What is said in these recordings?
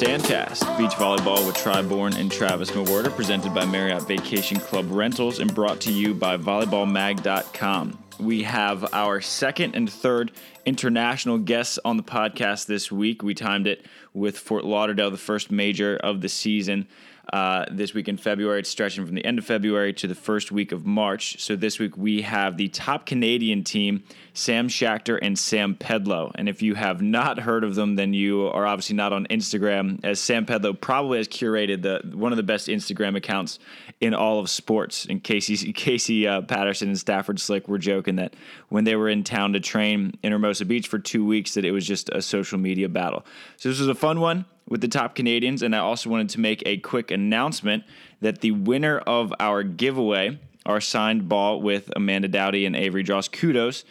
Sandcast, beach volleyball with Tri Bourne and Travis Mewhirter, presented by Marriott Vacation Club Rentals and brought to you by volleyballmag.com. We have our second and third international guests on the podcast this week. We timed it with Fort Lauderdale, the first major of the season. Uh, this week in February. It's stretching from the end of February to the first week of March. So this week we have the top Canadian team, Sam Schachter and Sam Pedlow. And if you have not heard of them, then you are obviously not on Instagram, as Sam Pedlow probably has curated the one of the best Instagram accounts in all of sports. And Casey Casey uh, Patterson and Stafford Slick were joking that when they were in town to train in Hermosa Beach for two weeks, that it was just a social media battle. So this was a fun one with the top Canadians. And I also wanted to make a quick announcement that the winner of our giveaway, our signed ball with Amanda Dowdy and Avery Dross Kudos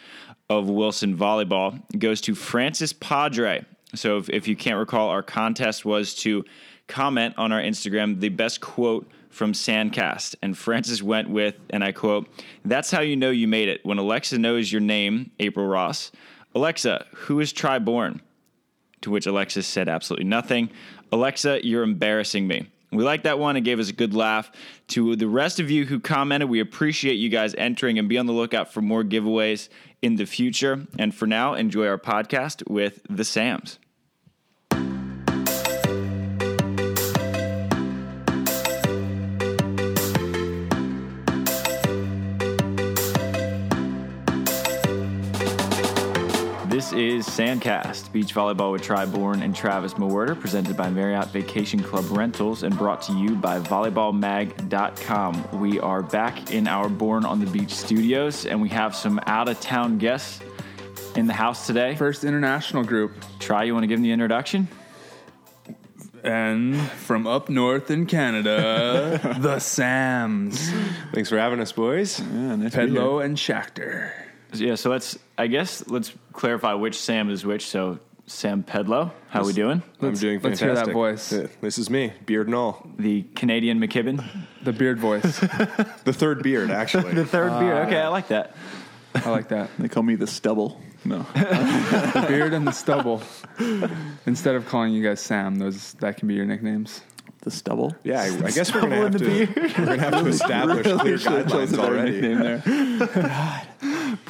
of Wilson Volleyball, goes to Francis Padre. So if, if you can't recall, our contest was to comment on our Instagram the best quote from Sandcast. And Francis went with, and I quote, That's how you know you made it. When Alexa knows your name, April Ross. Alexa, who is Tri Bourne? To which Alexis said absolutely nothing. Alexa, you're embarrassing me. We like that one. It gave us a good laugh. To the rest of you who commented, we appreciate you guys entering and be on the lookout for more giveaways in the future. And for now, enjoy our podcast with the Sams. This is Sandcast, beach volleyball with Tri Bourne and Travis Mewhirter, presented by Marriott Vacation Club Rentals and brought to you by volleyballmag.com. We are back in our Born on the Beach studios, and we have some out of town guests in the house today. First international group. Try, you want to give them the introduction? And from up north in Canada, the Sams. Thanks for having us, boys. Yeah, nice Pedlow and Schachter. Yeah, so let's, I guess, let's clarify which Sam is which. So, Sam Pedlow, how we doing? I'm doing fantastic. let's hear that voice. Uh, This is me, beard and all. The Canadian McKibbin. The beard voice. The third beard, actually. The third beer. Okay, I like that. I like that. They call me the stubble. No. The beard and the stubble. Instead of calling you guys Sam, those that can be your nicknames. the stubble. yeah, I, I guess we're gonna have to we're gonna have to establish clear guidelines chosen a better already. nickname there.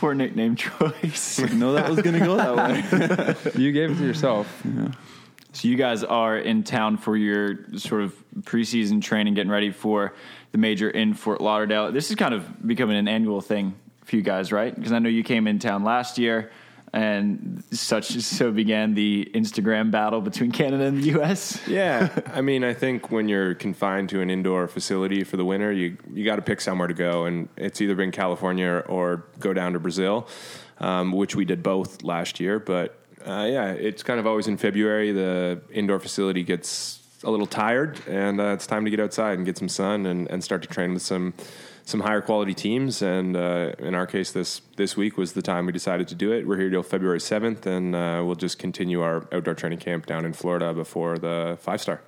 Poor nickname choice. Didn't know that was going to go that way. You gave it to yourself. so you guys are in town for your sort of preseason training, getting ready for the major in Fort Lauderdale. This is kind of becoming an annual thing for you guys, right? Because I know you came in town last year, and such so began the Instagram battle between Canada and the U.S. Yeah, I mean, I think when you're confined to an indoor facility for the winter, you you got to pick somewhere to go, and it's either been California or go down to Brazil, um, which we did both last year. But uh, yeah, it's kind of always in February. The indoor facility gets a little tired, and uh, it's time to get outside and get some sun and, and start to train with some some higher quality teams. And uh, in our case, this this week was the time we decided to do it. We're here till February seventh, and uh, we'll just continue our outdoor training camp down in Florida before the five star.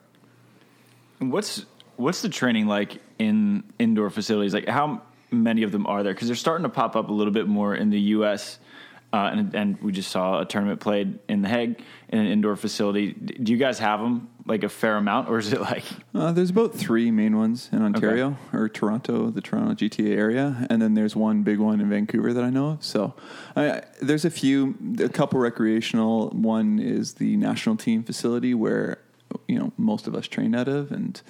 What's what's the training like in indoor facilities? Like how many of them are there? Because they're starting to pop up a little bit more in the U.S. Uh, and, and we just saw a tournament played in the Hague in an indoor facility. Do you guys have them like a fair amount, or is it like Uh, there's about three main ones in Ontario or Toronto, the Toronto GTA area, and then there's one big one in Vancouver that I know of. So I, there's a few, a couple recreational. One is the national team facility where you know most of us train out of, and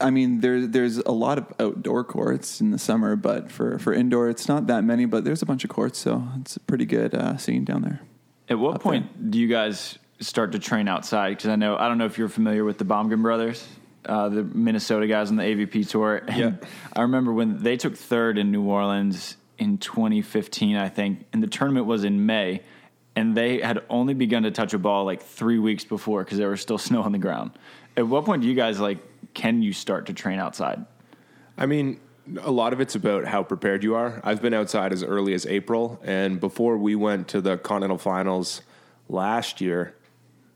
I mean there there's a lot of outdoor courts in the summer, but for for indoor it's not that many, but there's a bunch of courts, so it's a pretty good uh, scene down there. At what point do you guys start to train outside? Because I know I don't know if you're familiar with the Baumgren brothers, uh, the Minnesota guys on the AVP tour. And Yeah. I remember when they took third in New Orleans in 2015, I think, and the tournament was in May, and they had only begun to touch a ball like three weeks before because there was still snow on the ground. At what point do you guys like? Can you start to train outside? I mean, a lot of it's about how prepared you are. I've been outside as early as April, and before we went to the Continental Finals last year,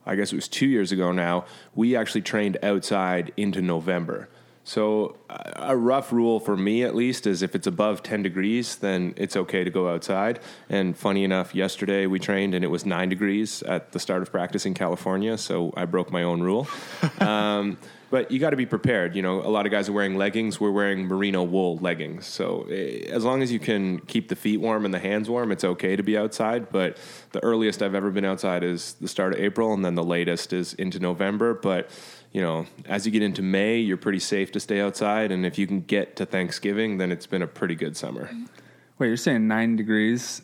I guess it was two years ago now, we actually trained outside into November. So a rough rule for me, at least, is if it's above 10 degrees, then it's okay to go outside. And funny enough, yesterday we trained and it was nine degrees at the start of practice in California. So I broke my own rule. um, but you got to be prepared. You know, a lot of guys are wearing leggings. We're wearing merino wool leggings. So eh, as long as you can keep the feet warm and the hands warm, it's okay to be outside. But the earliest I've ever been outside is the start of April, and then the latest is into November. But you know, as you get into May, you're pretty safe to stay outside. And if you can get to Thanksgiving, then it's been a pretty good summer. Wait, you're saying nine degrees?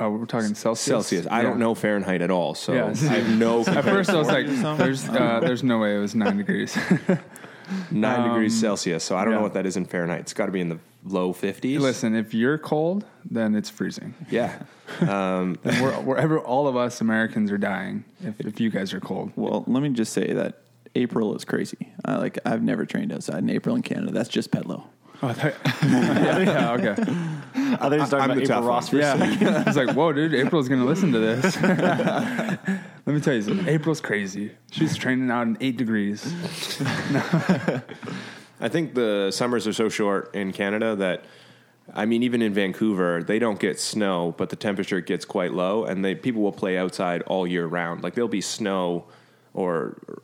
Oh, we're talking Celsius. Celsius. I Yeah. don't know Fahrenheit at all, so Yeah. I have no. At first, I was like, "There's, uh, there's no way it was nine degrees." nine degrees Celsius, so I don't yeah. know what that is in Fahrenheit. It's got to be in the low 50s. Listen, if you're cold, then it's freezing. Yeah. And we're, we're all of us Americans are dying if, if you guys are cold. Well, let me just say that April is crazy. I like I've never trained outside in April in Canada. That's just Pedlow. Oh, that, yeah, yeah, okay. I thought you were talking I'm about the April Ross. one. Yeah, I was like, "Whoa, dude! April's gonna listen to this." Let me tell you, something. April's crazy. She's training out in eight degrees. I think the summers are so short in Canada that, I mean, even in Vancouver, they don't get snow, but the temperature gets quite low, and they people will play outside all year round. Like there'll be snow or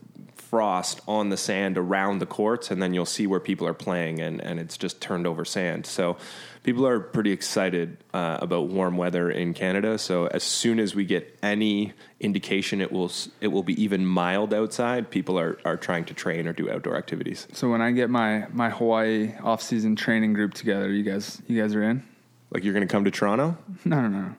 frost on the sand around the courts, and then you'll see where people are playing, and, and it's just turned over sand. So people are pretty excited uh, about warm weather in Canada. So as soon as we get any indication it will it will be even mild outside, people are, are trying to train or do outdoor activities. So when I get my my Hawaii off season training group together, you guys you guys are in? Like you're going to come to Toronto? No, no, no.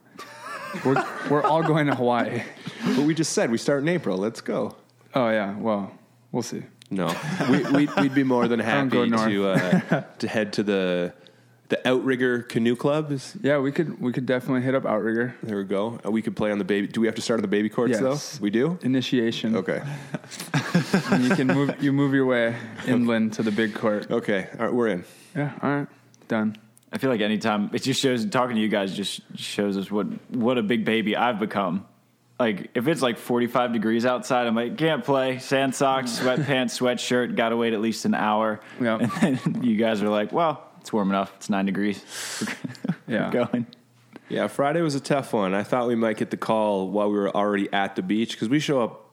We're we're all going to Hawaii. But we just said we start in April. Let's go. Oh yeah. Well, we'll see. No, we, we'd, we'd be more than happy to uh, to head to the the Outrigger Canoe Club. Is- Yeah, we could we could definitely hit up Outrigger There we go. Uh, we could play on the baby. Do we have to start on the baby courts Yes. though? We do. initiation. Okay. And you can move you move your way inland to the big court. Okay. All right, we're in. Yeah. All right. Done. I feel like anytime it just shows talking to you guys just shows us what what a big baby I've become. Like if it's like 45 degrees outside, I'm like can't play. Sand socks, mm. sweatpants, sweatshirt. Got to wait at least an hour. Yeah. And then you guys are like, well, it's warm enough. It's nine degrees. Yeah. Going. Yeah, Friday was a tough one. I thought we might get the call while we were already at the beach because we show up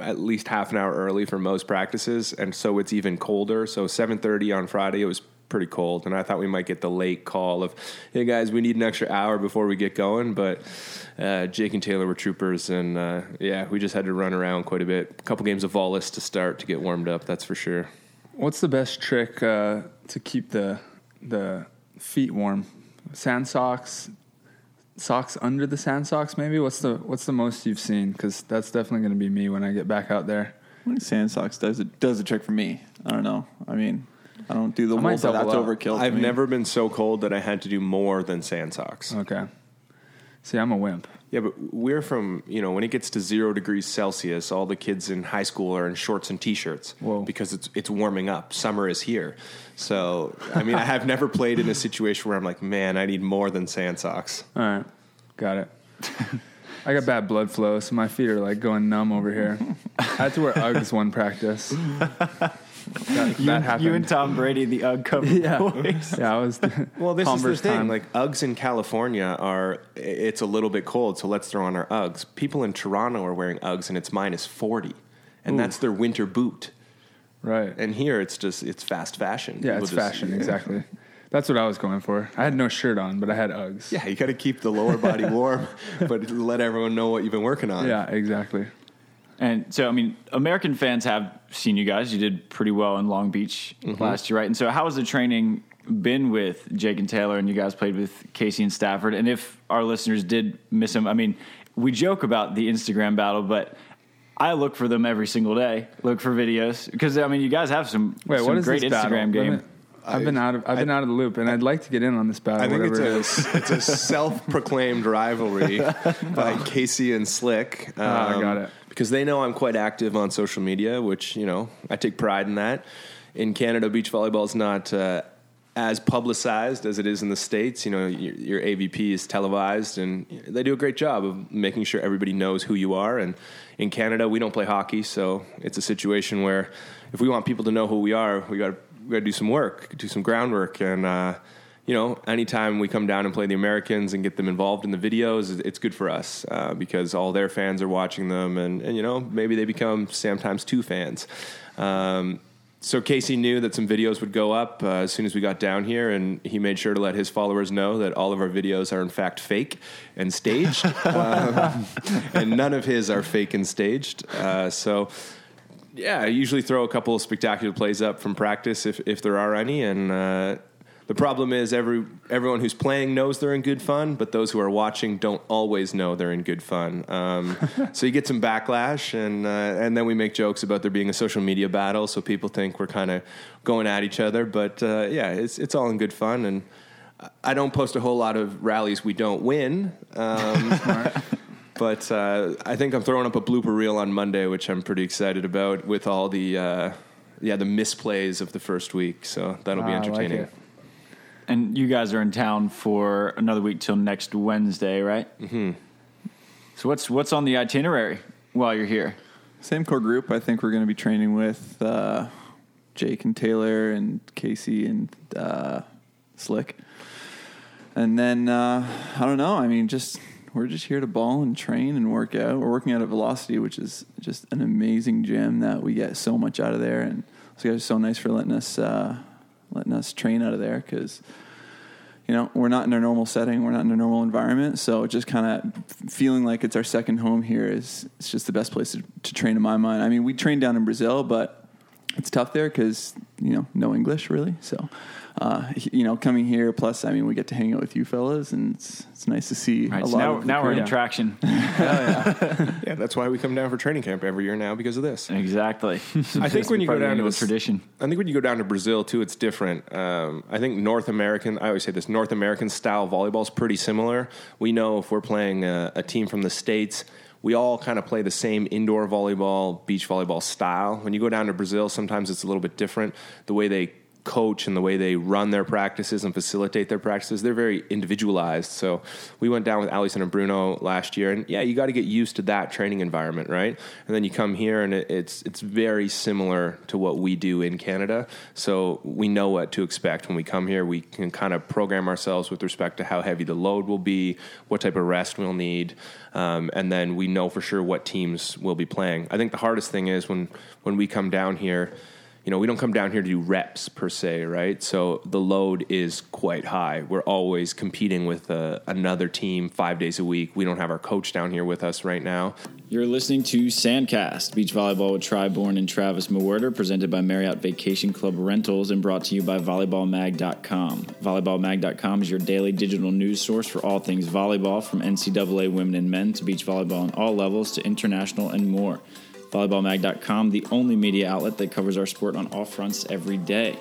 at least half an hour early for most practices, and so it's even colder. So 7:30 on Friday, it was pretty cold, and I thought we might get the late call of, "Hey guys, we need an extra hour before we get going." But uh, Jake and Taylor were troopers, and uh, yeah, we just had to run around quite a bit. A couple games of volleys to start to get warmed up. That's for sure. What's the best trick uh, to keep the the feet warm? Sand socks, socks under the sand socks. Maybe what's the what's the most you've seen? Because that's definitely going to be me when I get back out there. Sand socks does it does the trick for me. I don't know. I mean, I don't do the I might wool, so that's up. overkill. to I've me. never been so cold that I had to do more than sand socks. Okay. See, I'm a wimp. Yeah, but we're from, you know, when it gets to zero degrees Celsius, all the kids in high school are in shorts and t-shirts Whoa. because it's it's warming up. Summer is here. So, I mean, I have never played in a situation where I'm like, man, I need more than sand socks. All right, got it. I got bad blood flow, so my feet are like going numb over here. I had to wear Uggs one practice. That, You, that happened. you and Tom Brady, the UGG cover yeah, boys. yeah. I was. Well, this Converse is the thing. time. Like Uggs in California are it's a little bit cold, so let's throw on our Uggs. People in Toronto are wearing Uggs and it's minus 40. And Ooh. that's their winter boot. right. And here it's just it's fast fashion. Yeah, People it's just- fashion exactly. That's what I was going for. I had no shirt on, but I had Uggs. Yeah, you got to keep the lower body warm, but let everyone know what you've been working on. Yeah, exactly. And so, I mean, American fans have seen you guys. You did pretty well in Long Beach last year, right? And so, how has the training been with Jake and Taylor? And you guys played with Casey and Stafford. And if our listeners did miss them, I mean, we joke about the Instagram battle, but I look for them every single day. Look for videos because I mean, you guys have some, Wait, some what is great this battle? Instagram Let game. I've been out of I've been out of the loop, and I'd like to get in on this battle. I think it's whatever a it is. it's a self-proclaimed rivalry by Casey and Slick. Um, Ah, I got it. Because they know I'm quite active on social media, which you know I take pride in that. In Canada, beach volleyball is not uh, as publicized as it is in the states. You know, your, your AVP is televised, and they do a great job of making sure everybody knows who you are. And in Canada, we don't play hockey, so it's a situation where if we want people to know who we are, we got we got to do some work, do some groundwork, and uh, you know, anytime we come down and play the Americans and get them involved in the videos, it's good for us uh, because all their fans are watching them, and, and you know, maybe they become Sam times two fans. Um, so Casey knew that some videos would go up uh, as soon as we got down here, and he made sure to let his followers know that all of our videos are in fact fake and staged, um, and none of his are fake and staged. Uh, so yeah, I usually throw a couple of spectacular plays up from practice if, if there are any. And uh, the problem is every everyone who's playing knows they're in good fun, but those who are watching don't always know they're in good fun. Um, so you get some backlash, and uh, and then we make jokes about there being a social media battle, so people think we're kind of going at each other. But uh, yeah, it's it's all in good fun, and I don't post a whole lot of rallies we don't win. Um, but uh, I think I'm throwing up a blooper reel on Monday, which I'm pretty excited about with all the uh, yeah the misplays of the first week. So that'll be Ah, like entertaining. it. And you guys are in town for another week till next Wednesday, right? Mm-hmm. So what's what's on the itinerary while you're here? Same core group. I think we're going to be training with uh, Jake and Taylor and Casey and uh, Slick. And then uh, I don't know. I mean, just we're just here to ball and train and work out. We're working out at Velocity, which is just an amazing gym that we get so much out of there. And those guys are so nice for letting us uh, letting us train out of there because you know, we're not in our normal setting, we're not in a normal environment. So just kind of feeling like it's our second home here is it's just the best place to, to train in my mind. I mean, we train down in Brazil, but it's tough there because you know no English really. So uh, you know, coming here, plus I mean, we get to hang out with you fellas, and it's it's nice to see Right. a So lot. now, of now we're in crew. attraction. Yeah, yeah, that's why we come down for training camp every year now because of this. exactly. I think when you go Part of the down to annual this, tradition. I think when you go down to Brazil too, it's different. Um, I think North American. I always say this: North American style volleyball is pretty similar. We know if we're playing a, a team from the states, we all kind of play the same indoor volleyball, beach volleyball style. When you go down to Brazil, sometimes it's a little bit different. The way they coach and the way they run their practices and facilitate their practices, they're very individualized. So we went down with Alison and Bruno last year, and yeah, you got to get used to that training environment, right? And then you come here, and it, it's it's very similar to what we do in Canada. So we know what to expect when we come here. We can kind of program ourselves with respect to how heavy the load will be, what type of rest we'll need, um, and then we know for sure what teams will be playing. I think the hardest thing is when when we come down here you know, we don't come down here to do reps per se, right? So the load is quite high. We're always competing with uh, another team five days a week. We don't have our coach down here with us right now. You're listening to Sandcast, beach volleyball with Tri Bourne and Travis Mewhirter, presented by Marriott Vacation Club Rentals and brought to you by volleyballmag.com. Volleyballmag.com is your daily digital news source for all things volleyball, from NCAA women and men to beach volleyball on all levels to international and more. Volleyballmag.com, the only media outlet that covers our sport on all fronts every day.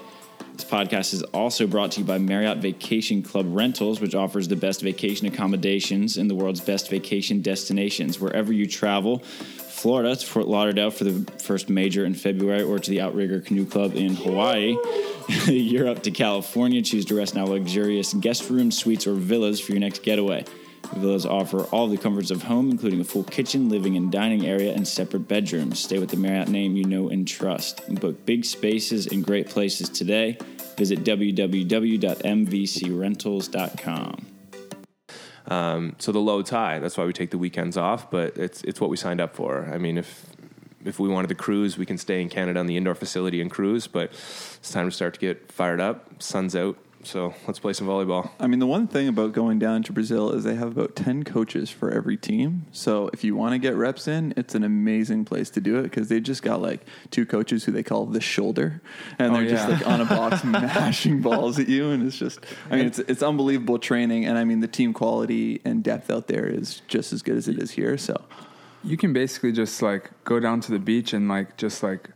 This podcast is also brought to you by Marriott Vacation Club Rentals, which offers the best vacation accommodations in the world's best vacation destinations. Wherever you travel, Florida to Fort Lauderdale for the first major in February, or to the Outrigger Canoe Club in Hawaii. Europe to California, choose to rest in our luxurious guest rooms, suites, or villas for your next getaway. Villas offer all the comforts of home, including a full kitchen, living and dining area, and separate bedrooms. Stay with the Marriott name you know and trust. Book big spaces in great places today. Visit www.mvcrentals.com. Um, so the low tide. That's why we take the weekends off, but it's it's what we signed up for. I mean, if if we wanted to cruise, we can stay in Canada on the indoor facility and cruise. But it's time to start to get fired up. Sun's out, so let's play some volleyball. I mean, the one thing about going down to Brazil is they have about 10 coaches for every team. So if you want to get reps in, it's an amazing place to do it because they just got like two coaches who they call the shoulder. And Oh, they're just yeah. like on a box mashing balls at you. And it's just, I mean, it's, it's unbelievable training. And I mean, the team quality and depth out there is just as good as it is here. So You can basically just like go down to the beach and like just like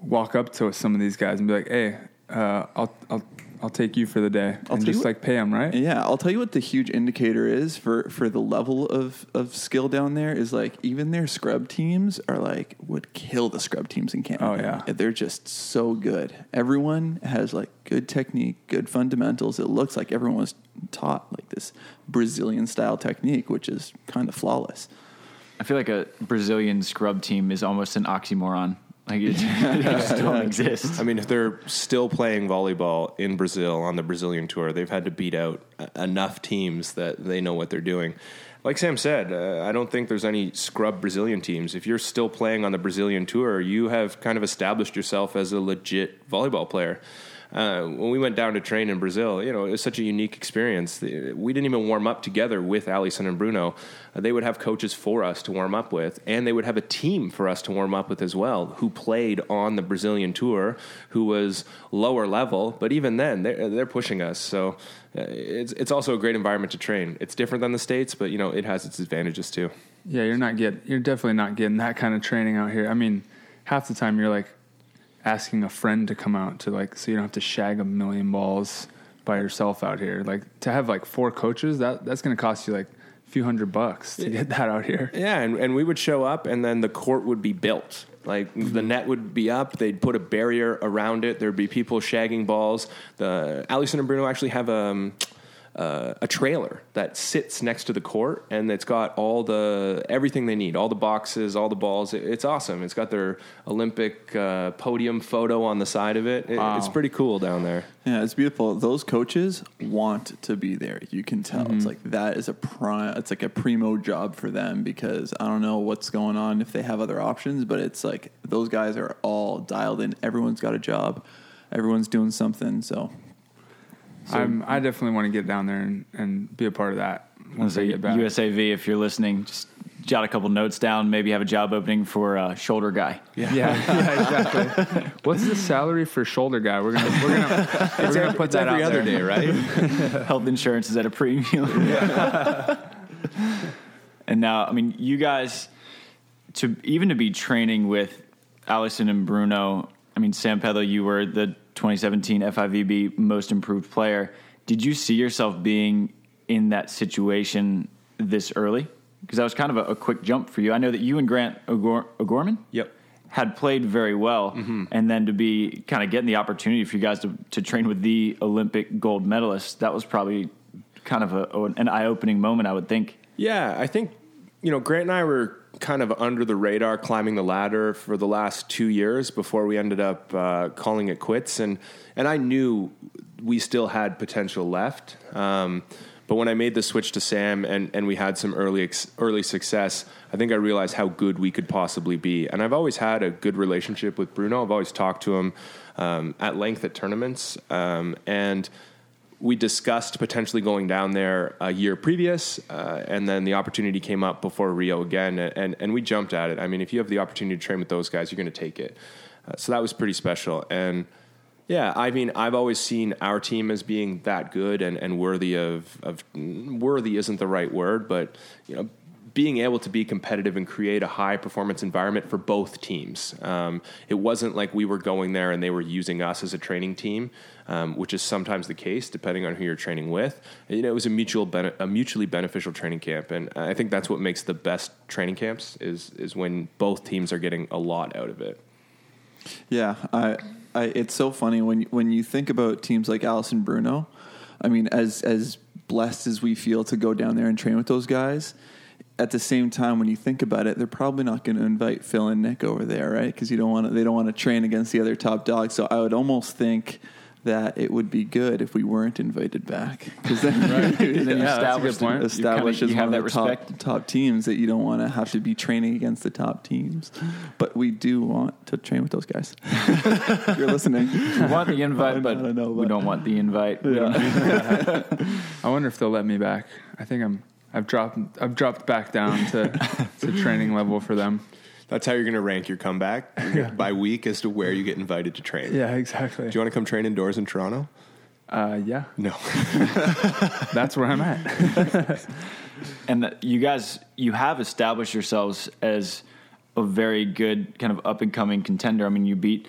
walk up to some of these guys and be like, "Hey, uh, I'll I'll I'll take you for the day," I'll and just what- like pay them, right? Yeah, I'll tell you what the huge indicator is for for the level of of skill down there is like even their scrub teams are like would kill the scrub teams in Canada. Oh, yeah. they're just so good. Everyone has like good technique, good fundamentals. It looks like everyone was taught like this Brazilian style technique, which is kind of flawless. I feel like a Brazilian scrub team is almost an oxymoron Like it, it just don't exist. I mean, if they're still playing volleyball in Brazil on the Brazilian tour, they've had to beat out enough teams that they know what they're doing. Like Sam said, uh, I don't think there's any scrub Brazilian teams. If you're still playing on the Brazilian tour, you have kind of established yourself as a legit volleyball player. Uh, when we went down to train in Brazil, you know, it was such a unique experience. We didn't even warm up together with Alison and Bruno. Uh, they would have coaches for us to warm up with, and they would have a team for us to warm up with as well, who played on the Brazilian tour, who was lower level, but even then, they're, they're pushing us. So uh, it's it's also a great environment to train. It's different than the states, but you know, it has its advantages too. Yeah, you're not get you're definitely not getting that kind of training out here. I mean, half the time you're like asking a friend to come out to like so you don't have to shag a million balls by yourself out here. Like to have like four coaches, that that's going to cost you like a few hundred bucks to get that out here. Yeah, and, and we would show up, and then the court would be built. Like the net would be up, they'd put a barrier around it. There'd be people shagging balls. The Alison and Bruno actually have um, uh, a trailer that sits next to the court, and it's got all the everything they need, all the boxes, all the balls. It, it's awesome. It's got their Olympic uh, podium photo on the side of it. it Wow. It's pretty cool down there. Yeah, it's beautiful. Those coaches want to be there. You can tell. It's like that is a prime. It's like a primo job for them because I don't know what's going on if they have other options, but it's like those guys are all dialed in. Everyone's got a job. Everyone's doing something. So I'm I definitely want to get down there and, and be a part of that once So I get back. USAV, if you're listening, just jot a couple notes down. Maybe have a job opening for a shoulder guy. Yeah, yeah, exactly. What's the salary for shoulder guy? We're gonna we're gonna we're gonna put that every out other there. day, right? Health insurance is at a premium. and now, I mean, you guys to even to be training with Alison and Bruno. I mean, Sam Pedlow, you were the 2017 FIVB Most Improved Player. Did you see yourself being in that situation this early? Because that was kind of a, a quick jump for you. I know that you and Grant O'Gor- O'Gorman Yep. had played very well, mm-hmm. and then to be kind of getting the opportunity for you guys to, to train with the Olympic gold medalist, that was probably kind of a, an eye opening moment, I would think. Yeah, I think you know Grant and I were kind of under the radar, climbing the ladder for the last two years before we ended up uh, calling it quits, and and I knew we still had potential left. Um, but when I made the switch to Sam and, and we had some early early success, I think I realized how good we could possibly be. And I've always had a good relationship with Bruno. I've always talked to him um, at length at tournaments, um, and we discussed potentially going down there a year previous, uh, and then the opportunity came up before Rio again, and and we jumped at it. I mean, if you have the opportunity to train with those guys, you're going to take it. Uh, so that was pretty special, and yeah, I mean, I've always seen our team as being that good and, and worthy of of worthy isn't the right word, but you know. Being able to be competitive and create a high performance environment for both teams. Um, it wasn't like we were going there and they were using us as a training team, um, which is sometimes the case depending on who you're training with. You know, it was a mutual a mutually beneficial training camp, and I think that's what makes the best training camps is is when both teams are getting a lot out of it. Yeah, I, I, it's so funny when when you think about teams like Alison Bruno. I mean, as as blessed as we feel to go down there and train with those guys, at the same time, when you think about it, they're probably not going to invite Phil and Nick over there, right? Because you don't want to, they don't want to train against the other top dogs. So I would almost think that it would be good if we weren't invited back because then, Then you Yeah, that's established- you establish kinda- as you have one that of the top, respect. top teams that you don't want to have to be training against the top teams. But we do want to train with those guys. You're listening. We want the invite, I know, but we don't want the invite. We don't- I wonder if they'll let me back. I think I'm. I've dropped. I've dropped back down to to training level for them. That's how you're going to rank your comeback by week as to where you get invited to train. Yeah, exactly. Do you want to come train indoors in Toronto? Uh, yeah, No. that's where I'm at. and you guys, you have established yourselves as a very good kind of up and coming contender. I mean, you beat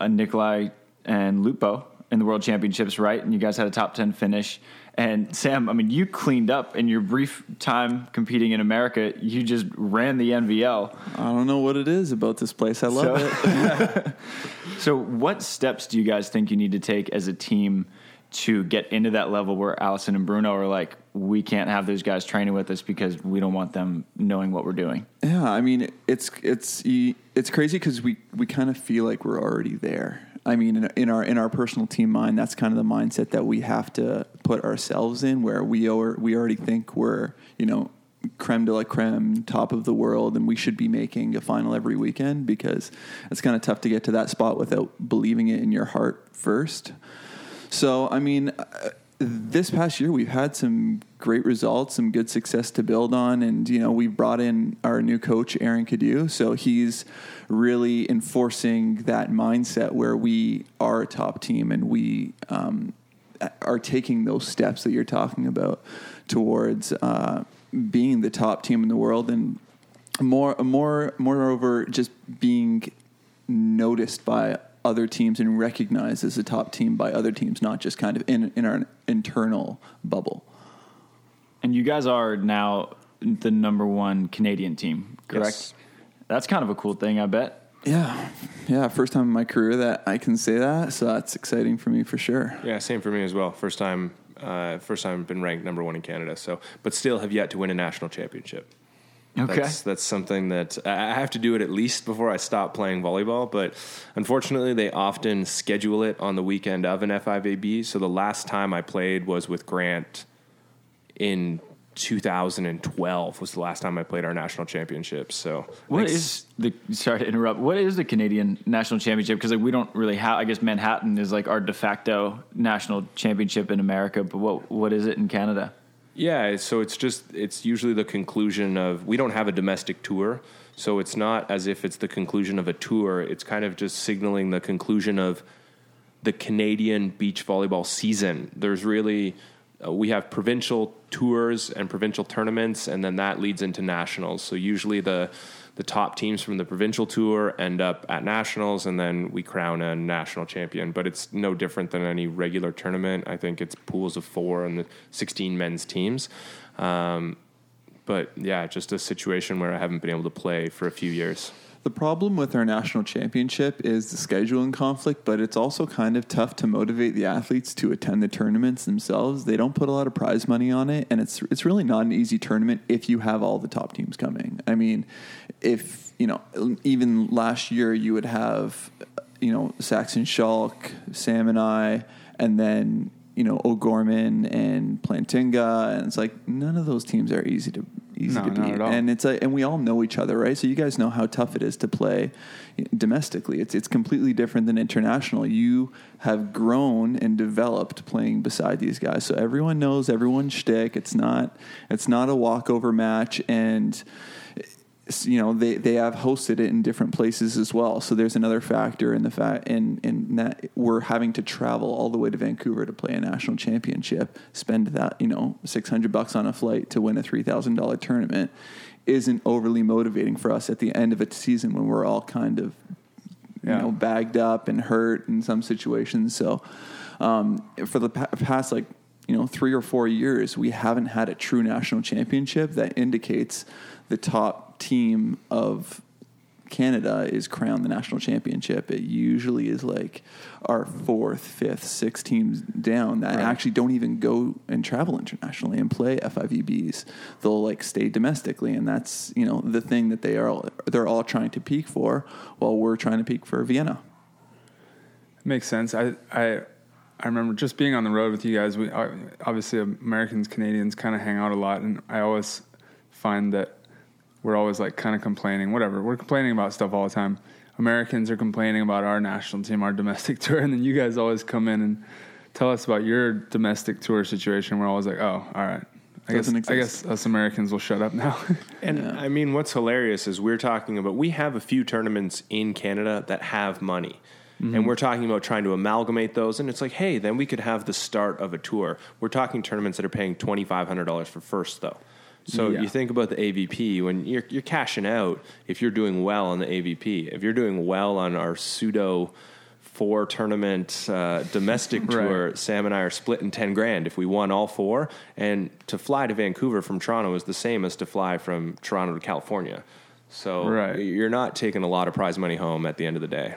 uh, Nicolai and Lupo in the World Championships, right? And you guys had a top ten finish. And Sam, I mean, you cleaned up in your brief time competing in America. You just ran the NVL. I don't know what it is about this place. I love So- it. So, what steps do you guys think you need to take as a team to get into that level where Alison and Bruno are like, we can't have those guys training with us because we don't want them knowing what we're doing. Yeah, I mean it's it's it's crazy because we we kind of feel like we're already there. I mean, in, in, our in our personal team mind, that's kind of the mindset that we have to put ourselves in, where we are, we already think we're you know creme de la creme, top of the world, and we should be making a final every weekend because it's kind of tough to get to that spot without believing it in your heart first. So, I mean, uh, this past year we've had some great results, some good success to build on, and you know we brought in our new coach Aaron Cadieux, so he's really enforcing that mindset where we are a top team and we um, are taking those steps that you're talking about towards uh, being the top team in the world, and more, more, moreover, just being noticed by other teams and recognized as a top team by other teams, not just kind of in in our internal bubble. And you guys are now the number one Canadian team, correct? Yes. That's kind of a cool thing, I bet. Yeah, yeah. First time in my career that I can say that, so that's exciting for me for sure. Yeah, same for me as well. First time, uh, first time been ranked number one in Canada. So, but still have yet to win a national championship. Okay. That's, that's something that I have to do it at least before I stop playing volleyball. But unfortunately, they often schedule it on the weekend of an FIVB. So the last time I played was with Grant in 2012 was the last time I played our national championship. So what is the sorry to interrupt? What is the Canadian national championship? Because like, we don't really have. I guess Manhattan is like our de facto national championship in America. But what what is it in Canada? Yeah, so it's just it's usually the conclusion of we don't have a domestic tour, so it's not as if it's the conclusion of a tour. It's kind of just signaling the conclusion of the Canadian beach volleyball season. There's really uh, we have provincial tours and provincial tournaments, and then that leads into nationals. So usually the the top teams from the provincial tour end up at nationals, and then we crown a national champion. But it's no different than any regular tournament. I think it's pools of four and the 16 men's teams. Um, but yeah, just a situation where I haven't been able to play for a few years. The problem with our national championship is the scheduling conflict, but it's also kind of tough to motivate the athletes to attend the tournaments themselves. They don't put a lot of prize money on it, and it's it's really not an easy tournament if you have all the top teams coming. I mean, if you know, even last year you would have, you know, Saxton Schalk, Sam and I, and then you know O'Gorman and Plantinga, and it's like none of those teams are easy to easy no, to beat. And it's a, and we all know each other, right? So you guys know how tough it is to play domestically. It's it's completely different than international. You have grown and developed playing beside these guys, so everyone knows everyone's shtick. It's not it's not a walkover match, and you know they, they have hosted it in different places as well. So there's another factor in the fact in in that we're having to travel all the way to Vancouver to play a national championship, spend that you know six hundred bucks on a flight to win a three thousand dollar tournament, isn't overly motivating for us at the end of a season when we're all kind of you yeah. know bagged up and hurt in some situations. So um, for the past like you know three or four years, we haven't had a true national championship that indicates the top team of Canada is crowned the national championship, it usually is like our fourth, fifth, sixth teams down that right. actually don't even go and travel internationally and play FIVBs. They'll like stay domestically, and that's you know the thing that they are all, they're all trying to peak for, while we're trying to peak for Vienna. Makes sense. I I I remember just being on the road with you guys. We uh, obviously Americans, Canadians kind of hang out a lot, and I always find that we're always like kind of complaining, whatever. We're complaining about stuff all the time. Americans are complaining about our national team, our domestic tour, and then you guys always come in and tell us about your domestic tour situation. We're always like, oh, all right. I guess, I guess us Americans will shut up now. and yeah. I mean, what's hilarious is we're talking about, we have a few tournaments in Canada that have money. Mm-hmm. And we're talking about trying to amalgamate those. And it's like, hey, then we could have the start of a tour. We're talking tournaments that are paying $2,500 for first, though. So yeah. you think about the AVP when you're you're cashing out if you're doing well on the AVP. If you're doing well on our pseudo four tournament uh, domestic tour. Sam and I are splitting ten grand if we won all four. And to fly to Vancouver from Toronto is the same as to fly from Toronto to California. So right. you're not taking a lot of prize money home at the end of the day.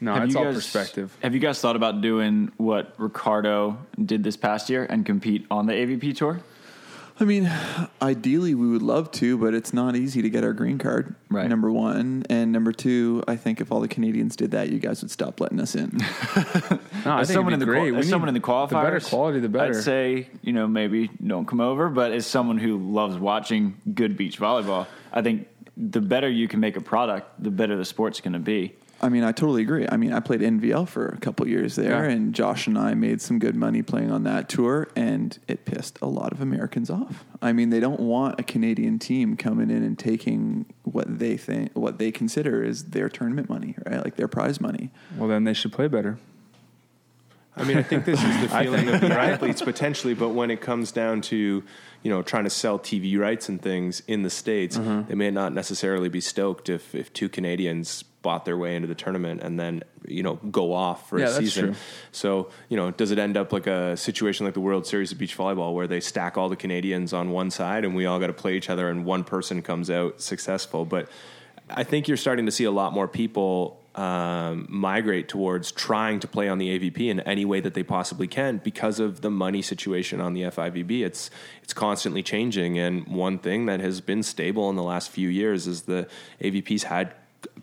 No, Have it's all guys- perspective. Have you guys thought about doing what Ricardo did this past year and compete on the AVP tour? I mean, ideally we would love to, but it's not easy to get our green card. Right. Number one, and number two, I think if all the Canadians did that, you guys would stop letting us in. No, I as someone in the be great. qual- as someone in the qualifiers, The better quality, the better. I'd say you know maybe don't come over, but as someone who loves watching good beach volleyball, I think the better you can make a product, the better the sport's going to be. I mean, I totally agree. I mean, I played NVL for a couple years there, Yeah. and Josh and I made some good money playing on that tour, and it pissed a lot of Americans off. I mean, they don't want a Canadian team coming in and taking what they think, what they consider is their tournament money, right? Like their prize money. well, then they should play better. I mean, I think this is the feeling of the athletes potentially, but when it comes down to, you know, trying to sell TV rights and things in the States, Mm-hmm. they may not necessarily be stoked if, if two Canadians bought their way into the tournament and then, you know, go off for Yeah, a that's season. true. So, you know, does it end up like a situation like the World Series of Beach Volleyball where they stack all the Canadians on one side and we all got to play each other and one person comes out successful? But I think you're starting to see a lot more people um, migrate towards trying to play on the AVP in any way that they possibly can because of the money situation on the FIVB. It's it's constantly changing, and one thing that has been stable in the last few years is the AVP's had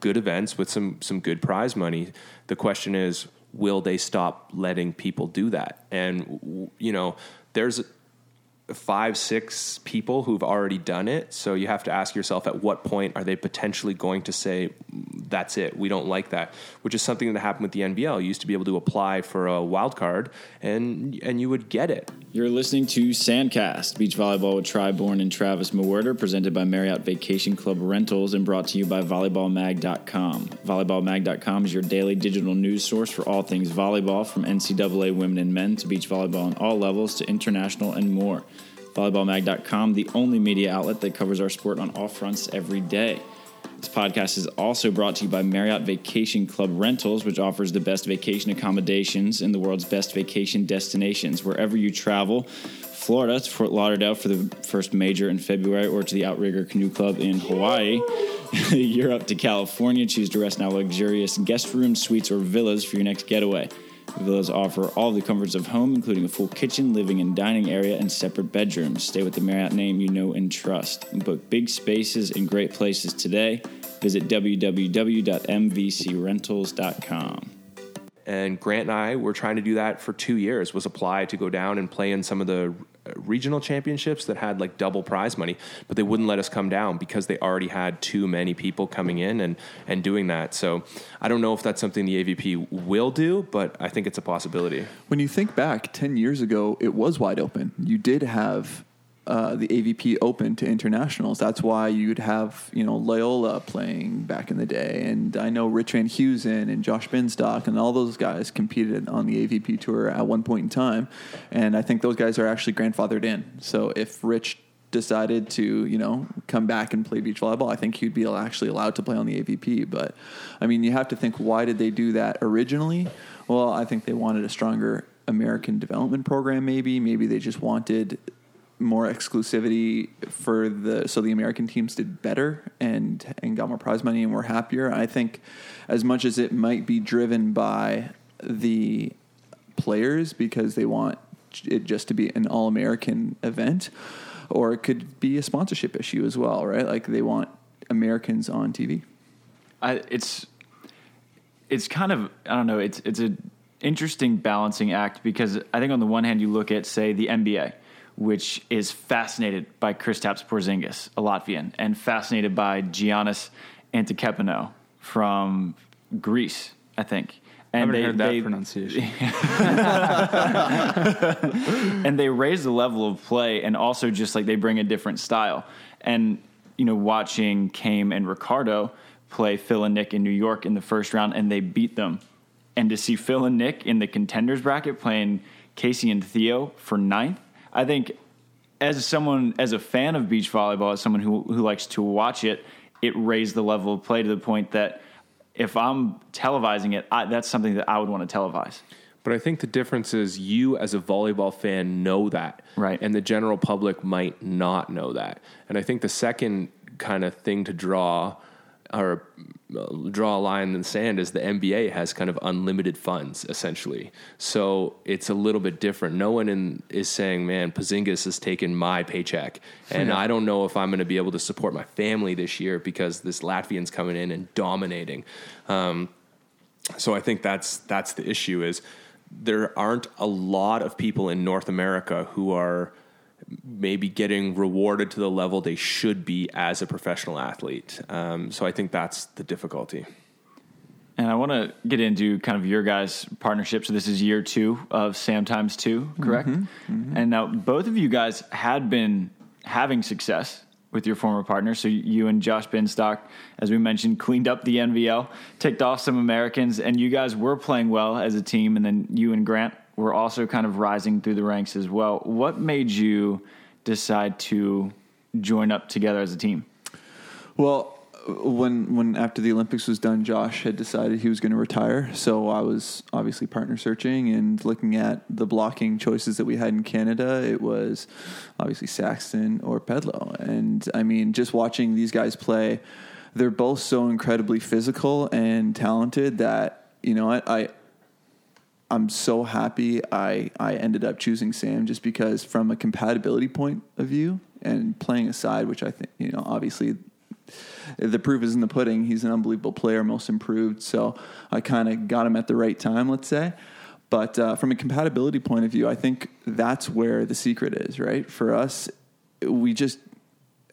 good events with some some good prize money. The question is, will they stop letting people do that? And you know, there's five, six people who've already done it. So you have to ask yourself at what point are they potentially going to say, that's it, we don't like that, which is something that happened with the NVL. You used to be able to apply for a wild card and, and you would get it. You're listening to Sandcast, beach volleyball with Tri Bourne and Travis Mewhirter, presented by Marriott Vacation Club Rentals and brought to you by volleyballmag.com. Volleyballmag.com is your daily digital news source for all things volleyball, from NCAA women and men to beach volleyball on all levels to international and more. Volleyballmag.com, the only media outlet that covers our sport on all fronts every day. This podcast is also brought to you by Marriott Vacation Club Rentals, which offers the best vacation accommodations in the world's best vacation destinations. Wherever you travel, Florida to Fort Lauderdale for the first major in February, or to the Outrigger Canoe Club in Hawaii. Europe to California, choose to rest in our luxurious guest rooms, suites, or villas for your next getaway. Villas offer all the comforts of home, including a full kitchen, living and dining area, and separate bedrooms. Stay with the Marriott name you know and trust. Book big spaces in great places today. Visit www.mvcrentals.com. And Grant and I were trying to do that for two years. Was apply to go down and play in some of the regional championships that had like double prize money, but they wouldn't let us come down because they already had too many people coming in and and doing that. So I don't know if that's something the AVP will do, but I think it's a possibility. When you think back, 10 years ago, it was wide open. You did have uh, the AVP open to internationals. That's why you'd have, you know, Loiola playing back in the day. And I know Rich Van Huizen and Josh Binstock and all those guys competed on the AVP tour at one point in time. And I think those guys are actually grandfathered in. So if Rich decided to, you know, come back and play beach volleyball, I think he'd be actually allowed to play on the AVP. But I mean, you have to think, why did they do that originally? Well, I think they wanted a stronger American development program. Maybe, maybe they just wanted more exclusivity for the so the American teams did better and and got more prize money and were happier. I think as much as it might be driven by the players because they want it just to be an all American event, or it could be a sponsorship issue as well, right? Like they want Americans on TV. I, it's it's kind of I don't know. It's it's a interesting balancing act because I think on the one hand you look at say the NBA, which is fascinated by Kristaps Porzingis, a Latvian, and fascinated by Giannis Antetokounmpo from Greece, I think. And they, heard that they, pronunciation. and they raise the level of play and also just like they bring a different style. And you know, watching Kame and Ricardo play Phil and Nick in New York in the first round and they beat them. And to see Phil and Nick in the contenders bracket playing Casey and Theo for ninth, I think as someone as a fan of beach volleyball, as someone who who likes to watch it, it raised the level of play to the point that if I'm televising it, I, that's something that I would want to televise. But I think the difference is you, as a volleyball fan, know that. Right. And the general public might not know that. And I think the second kind of thing to draw or uh, draw a line in the sand is the NBA has kind of unlimited funds essentially. So it's a little bit different. No one in, is saying, "Man, Porzingis has taken my paycheck, and Yeah. I don't know if I'm going to be able to support my family this year because this Latvian's coming in and dominating." Um, so I think that's that's the issue is there aren't a lot of people in North America who are maybe getting rewarded to the level they should be as a professional athlete. Um, so I think that's the difficulty. And I want to get into kind of your guys' partnership. So this is year two of Sam times two, correct? And now both of you guys had been having success with your former partner. So you and Josh Binstock, as we mentioned, cleaned up the NVL, ticked off some Americans, and you guys were playing well as a team. And then you and Grant were also kind of rising through the ranks as well. What made you decide to join up together as a team? Well, when when after the Olympics was done, Josh had decided he was going to retire. So I was obviously partner searching and looking at the blocking choices that we had in Canada. It was obviously Saxton or Pedlow, and I mean, just watching these guys play, they're both so incredibly physical and talented that you know I. I I'm so happy I, I ended up choosing Sam just because from a compatibility point of view and playing aside, which I think, you know, obviously the proof is in the pudding. He's an unbelievable player, most improved. So I kind of got him at the right time, let's say. But uh, from a compatibility point of view, I think that's where the secret is, right? For us, we just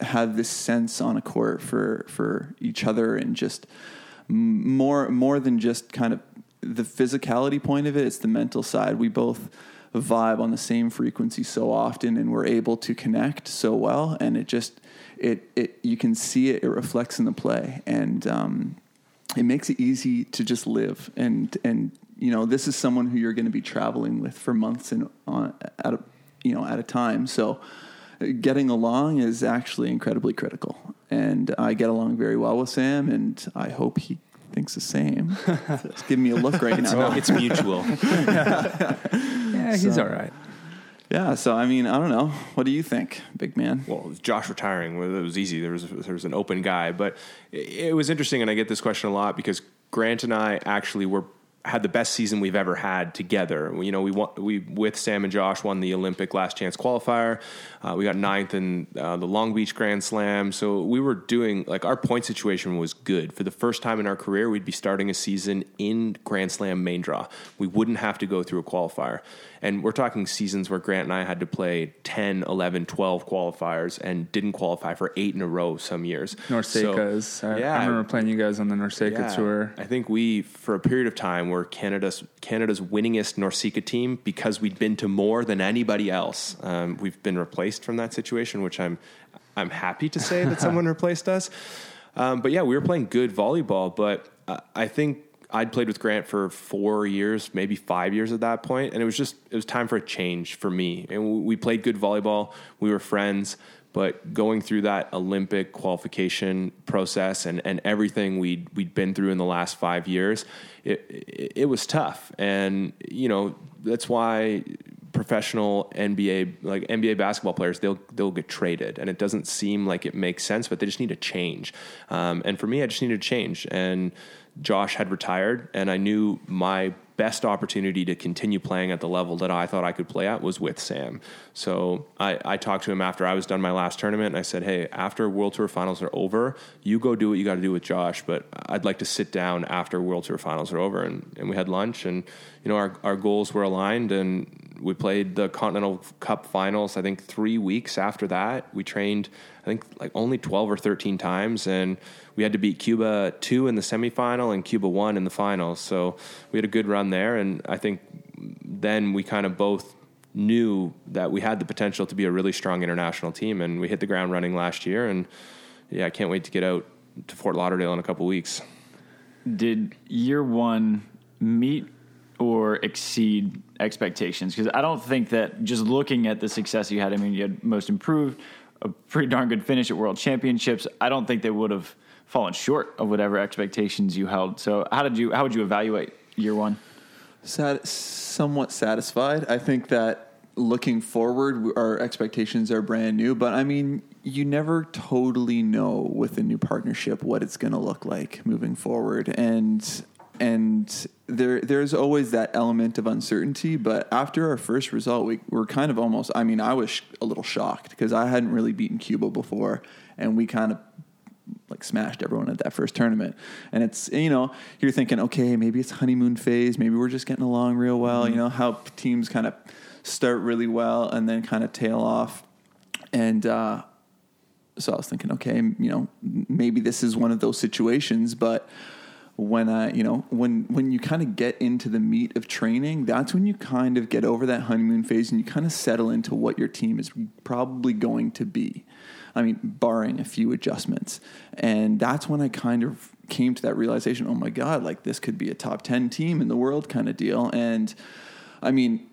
have this sense on a court for for each other and just more more than just kind of the physicality point of it it's the mental side. We both vibe on the same frequency so often and we're able to connect so well. And it just it it you can see it it reflects in the play. And um it makes it easy to just live. And and you know this is someone who you're going to be traveling with for months and on at a you know at a time. So getting along is actually incredibly critical. And i get along very well with sam and i hope he thinks the same it's giving me a look right now it's mutual. Yeah, he's So- all right. yeah so i mean i don't know what do you think big man well, with Josh retiring, well, it was easy. There was there was an open guy, but it, it was interesting, and I get this question a lot because Grant and I actually were had the best season we've ever had together. You know, we won, we with Sam and Josh won the Olympic last chance qualifier. Uh, we got ninth in uh, the Long Beach Grand Slam, so we were doing like our point situation was good for the first time in our career. We'd be starting a season in Grand Slam main draw. We wouldn't have to go through a qualifier. And we're talking seasons where Grant and I had to play 10, 11, 12 qualifiers and didn't qualify for eight in a row some years. NORCECA's. So, I, yeah, I remember playing you guys on the NORCECA yeah. tour. I think we, for a period of time, were Canada's Canada's winningest NORCECA team because we'd been to more than anybody else. Um, we've been replaced from that situation, which I'm I'm happy to say that someone replaced us. Um, but yeah, we were playing good volleyball. But uh, I think I'd played with Grant for four years, maybe five years at that point, and it was just it was time for a change for me. And we played good volleyball. We were friends. But going through that Olympic qualification process and, and everything we'd, we'd been through in the last five years, it, it, it was tough. And, you know, that's why professional NBA, like NBA basketball players, they'll, they'll get traded. And it doesn't seem like it makes sense, but they just need a change. Um, and for me, I just needed a change. And Josh had retired, and I knew my best opportunity to continue playing at the level that I thought I could play at was with Sam. So I, I talked to him after I was done my last tournament, and I said, "Hey, after World Tour Finals are over, you go do what you got to do with Josh, but I'd like to sit down after World Tour Finals are over." And, and we had lunch, and you know our our goals were aligned, and we played the Continental Cup Finals. I think three weeks after that, we trained. I think like only twelve or thirteen times, and we had to beat Cuba two in the semifinal and Cuba one in the finals. So we had a good run there, and I think then we kind of both knew that we had the potential to be a really strong international team, and we hit the ground running last year. And yeah, I can't wait to get out to Fort Lauderdale in a couple weeks. Did year one meet or exceed expectations? Because I don't think that just looking at the success you had, I mean, you had most improved, a pretty darn good finish at World Championships. I don't think they would have fallen short of whatever expectations you held. So how did you how would you evaluate year one? Sat- somewhat satisfied. I think that looking forward, our expectations are brand new. But I mean, you never totally know with a new partnership what it's going to look like moving forward, and and there there's always that element of uncertainty. But after our first result, we were kind of almost. I mean, I was sh- a little shocked because I hadn't really beaten Cuba before, and we kind of like smashed everyone at that first tournament. And it's you know you're thinking, okay, maybe it's honeymoon phase, maybe we're just getting along real well. You know how teams kind of start really well and then kind of tail off. And uh, so I was thinking, okay, you know, maybe this is one of those situations, but when I, you know, when when you kind of get into the meat of training, that's when you kind of get over that honeymoon phase and you kind of settle into what your team is probably going to be. I mean, barring a few adjustments. And that's when I kind of came to that realization, oh my god, like this could be a top 10 team in the world kind of deal. And I mean,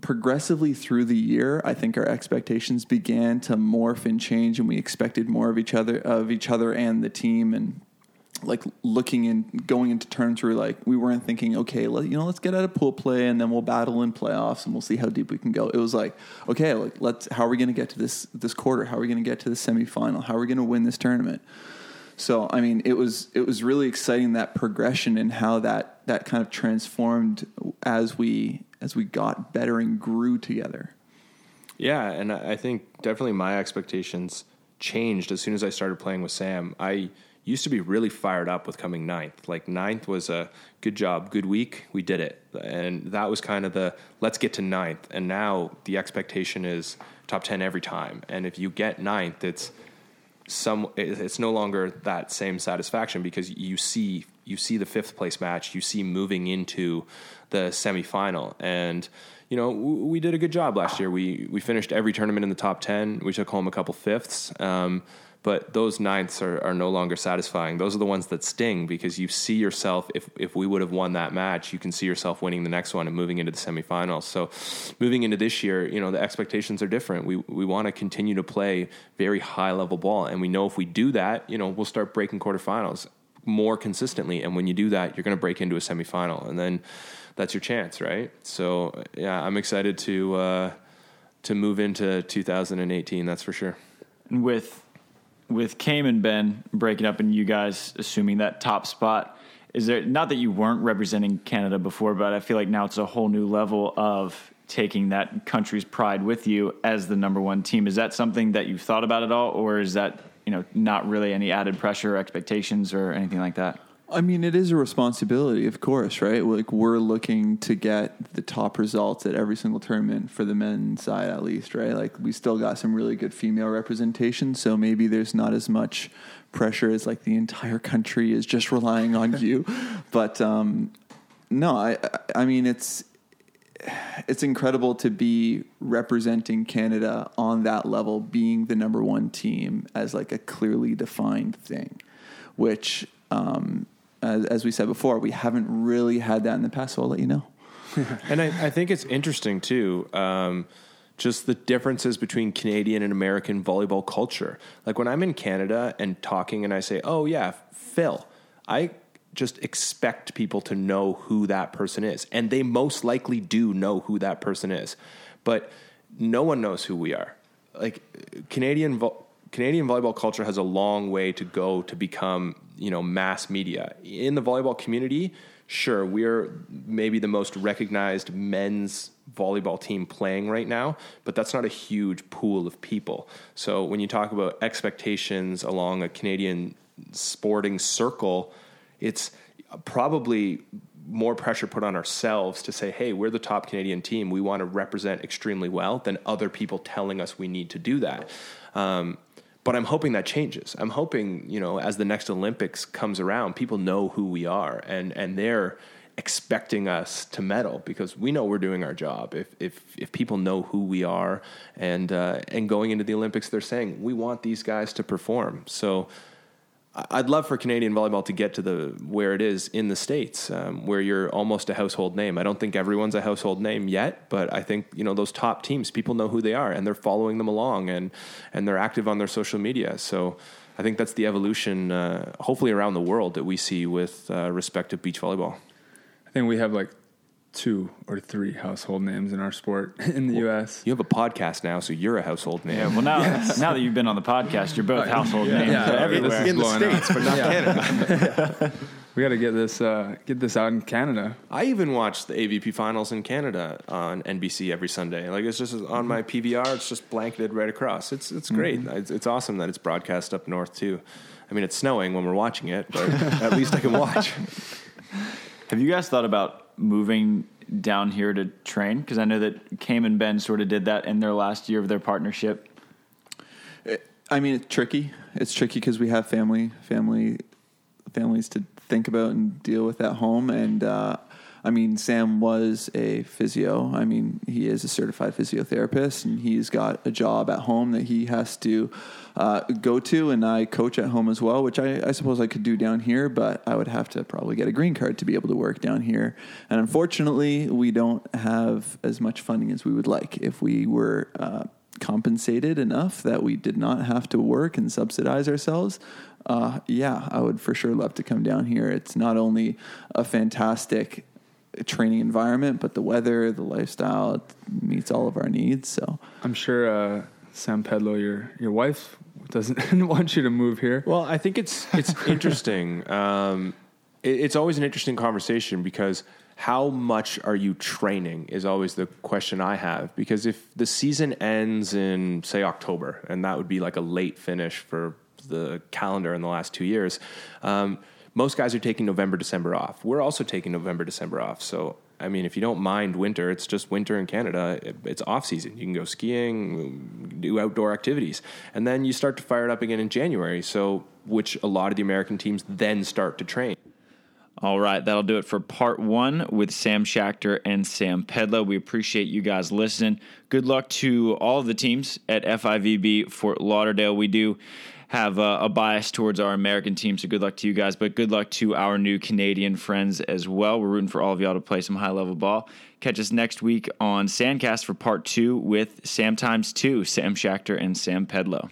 progressively through the year, I think our expectations began to morph and change, and we expected more of each other, of each other and the team, and like looking and going into terms where like we weren't thinking, okay, let, you know, let's get out of pool play and then we'll battle in playoffs and we'll see how deep we can go. It was like, okay, like let's how are we going to get to this this quarter? How are we going to get to the semifinal? How are we going to win this tournament? So I mean, it was it was really exciting that progression and how that that kind of transformed as we as we got better and grew together. Yeah, and I think definitely my expectations changed as soon as I started playing with Sam. I used to be really fired up with coming ninth. Like ninth was a good job, good week, we did it, and that was kind of the let's get to ninth. And now the expectation is top ten every time. And if you get ninth, it's some it's no longer that same satisfaction because you see you see the fifth place match, you see moving into the semifinal, and you know we did a good job last year. We we finished every tournament in the top ten. We took home a couple fifths. Um, but those ninths are, are no longer satisfying. Those are the ones that sting because you see yourself, if, if we would have won that match, you can see yourself winning the next one and moving into the semifinals. So moving into this year, you know, the expectations are different. We, we want to continue to play very high level ball. And we know if we do that, you know, we'll start breaking quarterfinals more consistently. And when you do that, you're going to break into a semifinal. And then that's your chance, right? So yeah, I'm excited to, uh, to move into 2018. That's for sure. With with Cam and Ben breaking up and you guys assuming that top spot, is there not that you weren't representing Canada before, but I feel like now it's a whole new level of taking that country's pride with you as the number one team. Is that something that you've thought about at all, or is that you know not really any added pressure, or expectations, or anything like that? I mean, it is a responsibility, of course, right? Like we're looking to get the top results at every single tournament for the men's side, at least, right? Like we still got some really good female representation, so maybe there's not as much pressure as like the entire country is just relying on you. But um, no, I, I mean, it's it's incredible to be representing Canada on that level, being the number one team as like a clearly defined thing, which um, as, as, we said before, we haven't really had that in the past. So I'll let you know. and I, I, think it's interesting too. Um, just the differences between Canadian and American volleyball culture. Like when I'm in Canada and talking and I say, "Oh yeah, Phil," I just expect people to know who that person is, and they most likely do know who that person is. But no one knows who we are. Like Canadian vo- Canadian volleyball culture has a long way to go to become, you know, mass media. In the volleyball community, sure, we're maybe the most recognized men's volleyball team playing right now, but that's not a huge pool of people. So when you talk about expectations along a Canadian sporting circle, it's probably more pressure put on ourselves to say, hey, we're the top Canadian team. We want to represent extremely well than other people telling us we need to do that. Um, but I'm hoping that changes. I'm hoping, you know, as the next Olympics comes around, people know who we are and and they're expecting us to medal because we know we're doing our job. If if if people know who we are and uh, and going into the Olympics, they're saying we want these guys to perform. So I'd love for Canadian volleyball to get to the where it is in the states, um, where you're almost a household name. I don't think everyone's a household name yet, but I think you know those top teams, people know who they are, and they're following them along, and and they're active on their social media. So I think that's the evolution, uh, hopefully around the world, that we see with uh, respect to beach volleyball. I think we have like two or three household names in our sport in the U.S. You have a podcast now, so you're a household name. Yeah, well now now that you've been on the podcast, you're both household names yeah, everywhere. this in the blowing up. states, but not Canada. We got to get this uh, get this out in Canada. I even watch the AVP finals in Canada on NBC every Sunday. Like it's just on my PVR. It's just blanketed right across. It's it's great. It's, it's awesome that it's broadcast up north too. I mean, it's snowing when we're watching it, but at least I can watch. Have you guys thought about moving down here to train? Because I know that Cam and Ben sort of did that in their last year of their partnership. I mean, it's tricky. It's tricky because we have family, family, families to think about and deal with at home. And uh, I mean, Sam was a physio. I mean, he is a certified physiotherapist, and he's got a job at home that he has to uh, go to. And I coach at home as well, which I, I suppose I could do down here, but I would have to probably get a green card to be able to work down here. And unfortunately, we don't have as much funding as we would like. If we were uh, compensated enough that we did not have to work and subsidize ourselves, uh, yeah, I would for sure love to come down here. It's not only a fantastic training environment, but the weather, the lifestyle it meets all of our needs. So I'm sure uh, Sam Pedlow, your your wife, doesn't want you to move here. Well, I think it's it's interesting. Um, it, it's always an interesting conversation because how much are you training is always the question I have. Because if the season ends in say October, and that would be like a late finish for the calendar in the last two years. Um, most guys are taking November, December off. We're also taking November, December off. So, I mean, if you don't mind winter, it's just winter in Canada. It- It's off season. You can go skiing, do outdoor activities, and then you start to fire it up again in January. So, which a lot of the American teams then start to train. All right, that'll do it for part one with Sam Schachter and Sam Pedlow. We appreciate you guys listening. Good luck to all of the teams at FIVB Fort Lauderdale. We do have a, bias towards our American team, so good luck to you guys. But good luck to our new Canadian friends as well. We're rooting for all of y'all to play some high level ball. Catch us next week on Sandcast for part two with Sam times two, Sam Schachter and Sam Pedlow.